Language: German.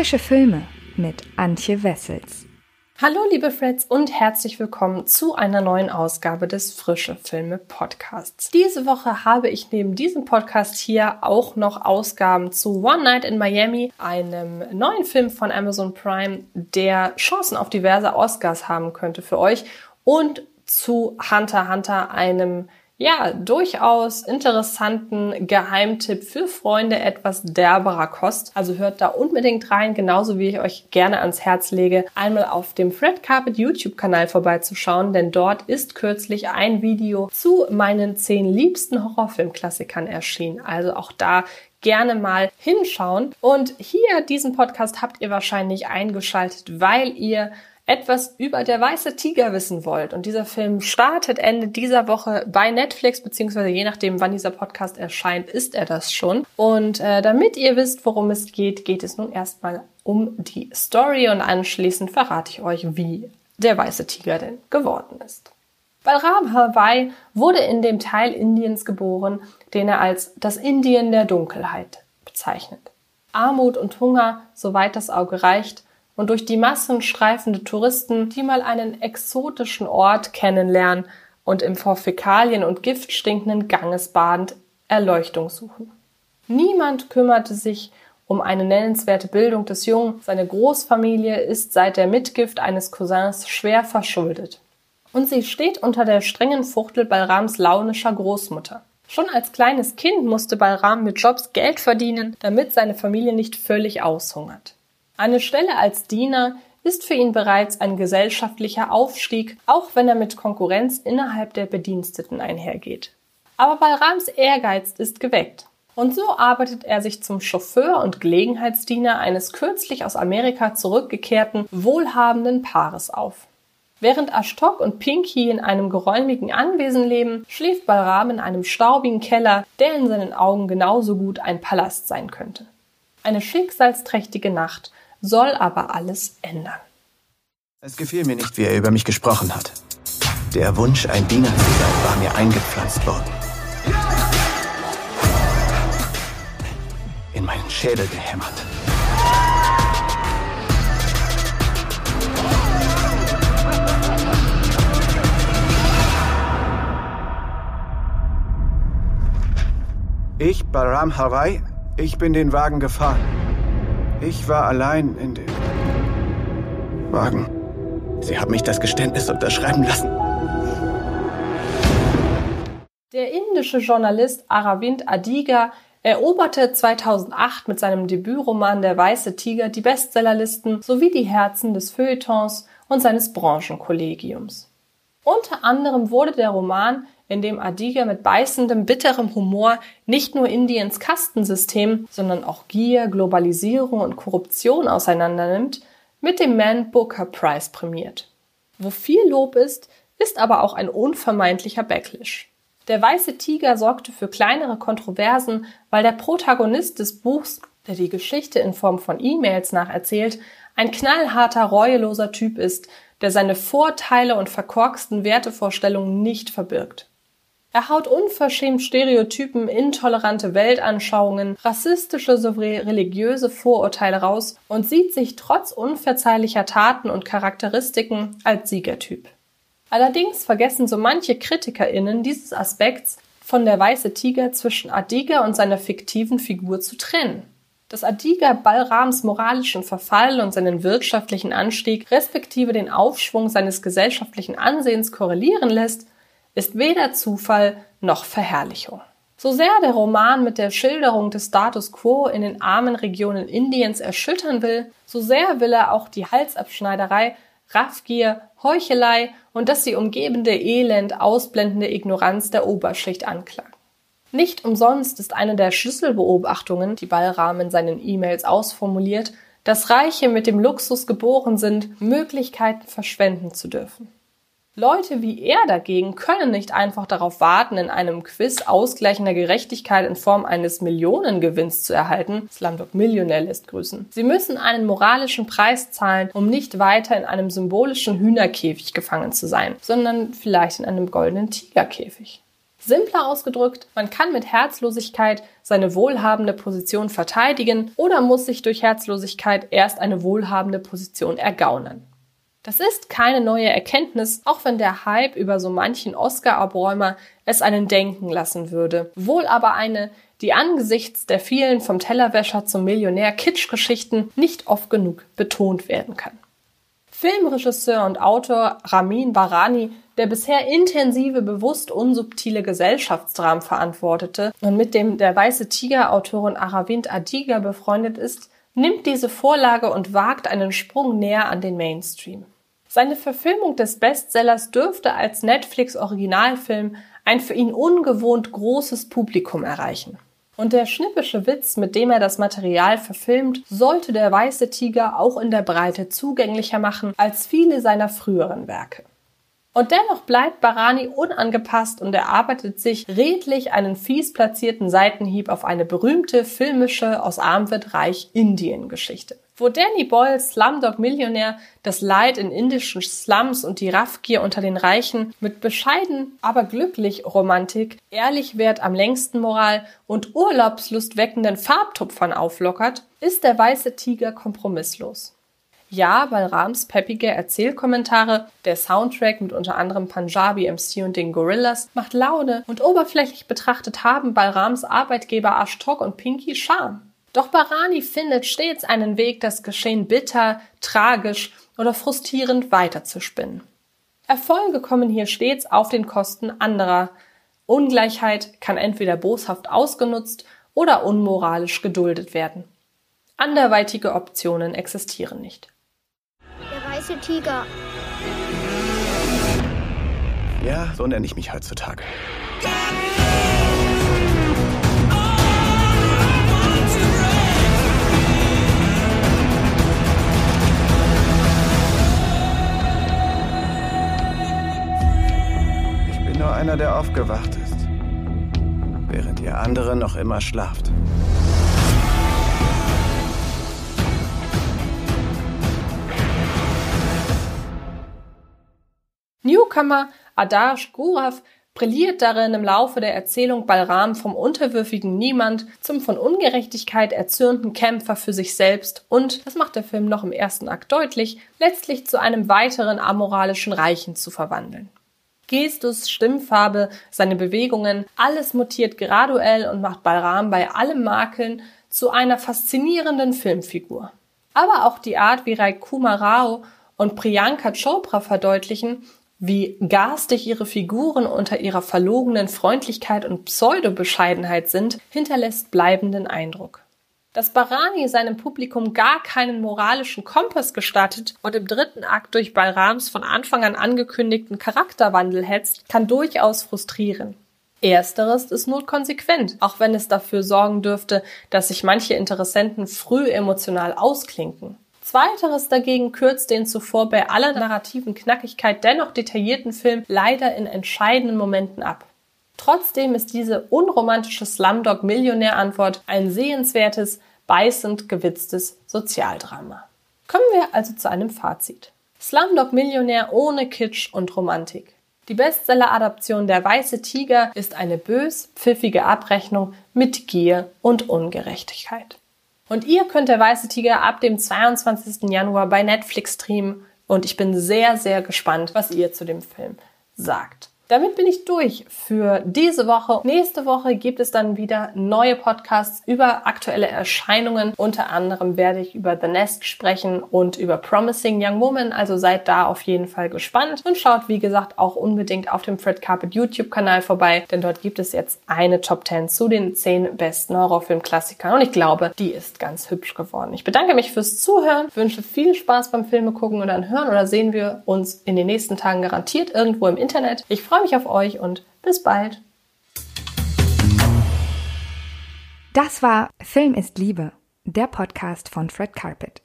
Frische Filme mit Antje Wessels. Hallo liebe Freds und herzlich willkommen zu einer neuen Ausgabe des Frische Filme Podcasts. Diese Woche habe ich neben diesem Podcast hier auch noch Ausgaben zu One Night in Miami, einem neuen Film von Amazon Prime, der Chancen auf diverse Oscars haben könnte für euch und zu Hunter Hunter, einem ja, durchaus interessanten Geheimtipp für Freunde etwas derberer Kost. Also hört da unbedingt rein, genauso wie ich euch gerne ans Herz lege, einmal auf dem Fred Carpet YouTube-Kanal vorbeizuschauen, denn dort ist kürzlich ein Video zu meinen zehn liebsten Horrorfilmklassikern erschienen. Also auch da gerne mal hinschauen. Und hier diesen Podcast habt ihr wahrscheinlich eingeschaltet, weil ihr etwas über der weiße Tiger wissen wollt und dieser Film startet Ende dieser Woche bei Netflix, beziehungsweise je nachdem, wann dieser Podcast erscheint, ist er das schon. Und äh, damit ihr wisst, worum es geht, geht es nun erstmal um die Story und anschließend verrate ich euch, wie der weiße Tiger denn geworden ist. Balram Hawaii wurde in dem Teil Indiens geboren, den er als das Indien der Dunkelheit bezeichnet. Armut und Hunger, soweit das Auge reicht, und durch die Massen streifende Touristen, die mal einen exotischen Ort kennenlernen und im vor Fäkalien und Gift stinkenden Ganges badend Erleuchtung suchen. Niemand kümmerte sich um eine nennenswerte Bildung des Jungen. Seine Großfamilie ist seit der Mitgift eines Cousins schwer verschuldet. Und sie steht unter der strengen Fuchtel Balrams launischer Großmutter. Schon als kleines Kind musste Balram mit Jobs Geld verdienen, damit seine Familie nicht völlig aushungert. Eine Stelle als Diener ist für ihn bereits ein gesellschaftlicher Aufstieg, auch wenn er mit Konkurrenz innerhalb der Bediensteten einhergeht. Aber Balrams Ehrgeiz ist geweckt. Und so arbeitet er sich zum Chauffeur und Gelegenheitsdiener eines kürzlich aus Amerika zurückgekehrten, wohlhabenden Paares auf. Während Ashtok und Pinky in einem geräumigen Anwesen leben, schläft Balram in einem staubigen Keller, der in seinen Augen genauso gut ein Palast sein könnte. Eine schicksalsträchtige Nacht, soll aber alles ändern. Es gefiel mir nicht, wie er über mich gesprochen hat. Der Wunsch, ein Diener zu sein, war mir eingepflanzt worden. In meinen Schädel gehämmert. Ich, Baram Hawaii, ich bin den Wagen gefahren. Ich war allein in dem Wagen. Sie haben mich das Geständnis unterschreiben lassen. Der indische Journalist Aravind Adiga eroberte 2008 mit seinem Debütroman Der weiße Tiger die Bestsellerlisten sowie die Herzen des Feuilletons und seines Branchenkollegiums. Unter anderem wurde der Roman in dem Adiga mit beißendem, bitterem Humor nicht nur Indiens Kastensystem, sondern auch Gier, Globalisierung und Korruption auseinandernimmt, mit dem Man Booker Prize prämiert. Wo viel Lob ist, ist aber auch ein unvermeidlicher Backlash. Der weiße Tiger sorgte für kleinere Kontroversen, weil der Protagonist des Buchs, der die Geschichte in Form von E-Mails nacherzählt, ein knallharter, reueloser Typ ist, der seine Vorteile und verkorksten Wertevorstellungen nicht verbirgt. Er haut unverschämt Stereotypen, intolerante Weltanschauungen, rassistische sowie religiöse Vorurteile raus und sieht sich trotz unverzeihlicher Taten und Charakteristiken als Siegertyp. Allerdings vergessen so manche KritikerInnen dieses Aspekts, von der weiße Tiger zwischen Adiga und seiner fiktiven Figur zu trennen. Dass Adiga Balrams moralischen Verfall und seinen wirtschaftlichen Anstieg respektive den Aufschwung seines gesellschaftlichen Ansehens korrelieren lässt, ist weder Zufall noch Verherrlichung. So sehr der Roman mit der Schilderung des Status quo in den armen Regionen Indiens erschüttern will, so sehr will er auch die Halsabschneiderei, Raffgier, Heuchelei und das sie umgebende Elend ausblendende Ignoranz der Oberschicht anklagen. Nicht umsonst ist eine der Schlüsselbeobachtungen, die Ballrahmen in seinen E-Mails ausformuliert, dass Reiche mit dem Luxus geboren sind, Möglichkeiten verschwenden zu dürfen. Leute wie er dagegen können nicht einfach darauf warten, in einem Quiz ausgleichender Gerechtigkeit in Form eines Millionengewinns zu erhalten. Slumdog Millionär lässt grüßen. Sie müssen einen moralischen Preis zahlen, um nicht weiter in einem symbolischen Hühnerkäfig gefangen zu sein, sondern vielleicht in einem goldenen Tigerkäfig. Simpler ausgedrückt, man kann mit Herzlosigkeit seine wohlhabende Position verteidigen oder muss sich durch Herzlosigkeit erst eine wohlhabende Position ergaunern. Das ist keine neue Erkenntnis, auch wenn der Hype über so manchen Oscar-Abräumer es einen denken lassen würde. Wohl aber eine, die angesichts der vielen vom Tellerwäscher zum Millionär Kitsch-Geschichten nicht oft genug betont werden kann. Filmregisseur und Autor Ramin Barani, der bisher intensive, bewusst unsubtile Gesellschaftsdramen verantwortete und mit dem Der Weiße Tiger Autorin Aravind Adiga befreundet ist, nimmt diese Vorlage und wagt einen Sprung näher an den Mainstream. Seine Verfilmung des Bestsellers dürfte als Netflix-Originalfilm ein für ihn ungewohnt großes Publikum erreichen. Und der schnippische Witz, mit dem er das Material verfilmt, sollte der weiße Tiger auch in der Breite zugänglicher machen als viele seiner früheren Werke. Und dennoch bleibt Barani unangepasst und erarbeitet sich redlich einen fies platzierten Seitenhieb auf eine berühmte filmische aus arm wird reich Indien Geschichte wo Danny Boyle Slumdog Millionär das Leid in indischen Slums und die Raffgier unter den Reichen mit bescheiden, aber glücklich Romantik, ehrlich wert am längsten Moral und Urlaubslust weckenden Farbtupfern auflockert, ist der weiße Tiger kompromisslos. Ja, Balrams peppige Erzählkommentare, der Soundtrack mit unter anderem Punjabi MC und den Gorillas macht Laune und oberflächlich betrachtet haben Balrams Arbeitgeber Ashtok und Pinky Charme. Doch Barani findet stets einen Weg, das Geschehen bitter, tragisch oder frustrierend weiterzuspinnen. Erfolge kommen hier stets auf den Kosten anderer. Ungleichheit kann entweder boshaft ausgenutzt oder unmoralisch geduldet werden. Anderweitige Optionen existieren nicht. Weiße Tiger. Ja, so nenne ich mich heutzutage. nur einer, der aufgewacht ist, während ihr andere noch immer schlaft. Newcomer Adarsh Gurav brilliert darin im Laufe der Erzählung Balram vom unterwürfigen Niemand zum von Ungerechtigkeit erzürnten Kämpfer für sich selbst und, das macht der Film noch im ersten Akt deutlich, letztlich zu einem weiteren amoralischen Reichen zu verwandeln. Gestus, Stimmfarbe, seine Bewegungen, alles mutiert graduell und macht Balram bei allem Makeln zu einer faszinierenden Filmfigur. Aber auch die Art, wie Rai Kumar Rao und Priyanka Chopra verdeutlichen, wie garstig ihre Figuren unter ihrer verlogenen Freundlichkeit und Pseudobescheidenheit sind, hinterlässt bleibenden Eindruck. Dass Barani seinem Publikum gar keinen moralischen Kompass gestattet und im dritten Akt durch Balrams von Anfang an angekündigten Charakterwandel hetzt, kann durchaus frustrieren. Ersteres ist nur konsequent, auch wenn es dafür sorgen dürfte, dass sich manche Interessenten früh emotional ausklinken. Zweiteres dagegen kürzt den zuvor bei aller narrativen Knackigkeit dennoch detaillierten Film leider in entscheidenden Momenten ab. Trotzdem ist diese unromantische Slumdog-Millionär-Antwort ein sehenswertes, beißend gewitztes Sozialdrama. Kommen wir also zu einem Fazit. Slumdog Millionär ohne Kitsch und Romantik. Die Bestseller-Adaption Der Weiße Tiger ist eine bös, pfiffige Abrechnung mit Gier und Ungerechtigkeit. Und ihr könnt Der Weiße Tiger ab dem 22. Januar bei Netflix streamen und ich bin sehr, sehr gespannt, was ihr zu dem Film sagt. Damit bin ich durch für diese Woche. Nächste Woche gibt es dann wieder neue Podcasts über aktuelle Erscheinungen. Unter anderem werde ich über The Nest sprechen und über Promising Young Woman. Also seid da auf jeden Fall gespannt und schaut, wie gesagt, auch unbedingt auf dem Fred Carpet YouTube-Kanal vorbei, denn dort gibt es jetzt eine Top 10 zu den 10 besten Horrorfilm-Klassikern und ich glaube, die ist ganz hübsch geworden. Ich bedanke mich fürs Zuhören, wünsche viel Spaß beim Filme gucken und dann hören oder sehen wir uns in den nächsten Tagen garantiert irgendwo im Internet. Ich freue freue mich auf euch und bis bald. Das war Film ist Liebe, der Podcast von Fred Carpet.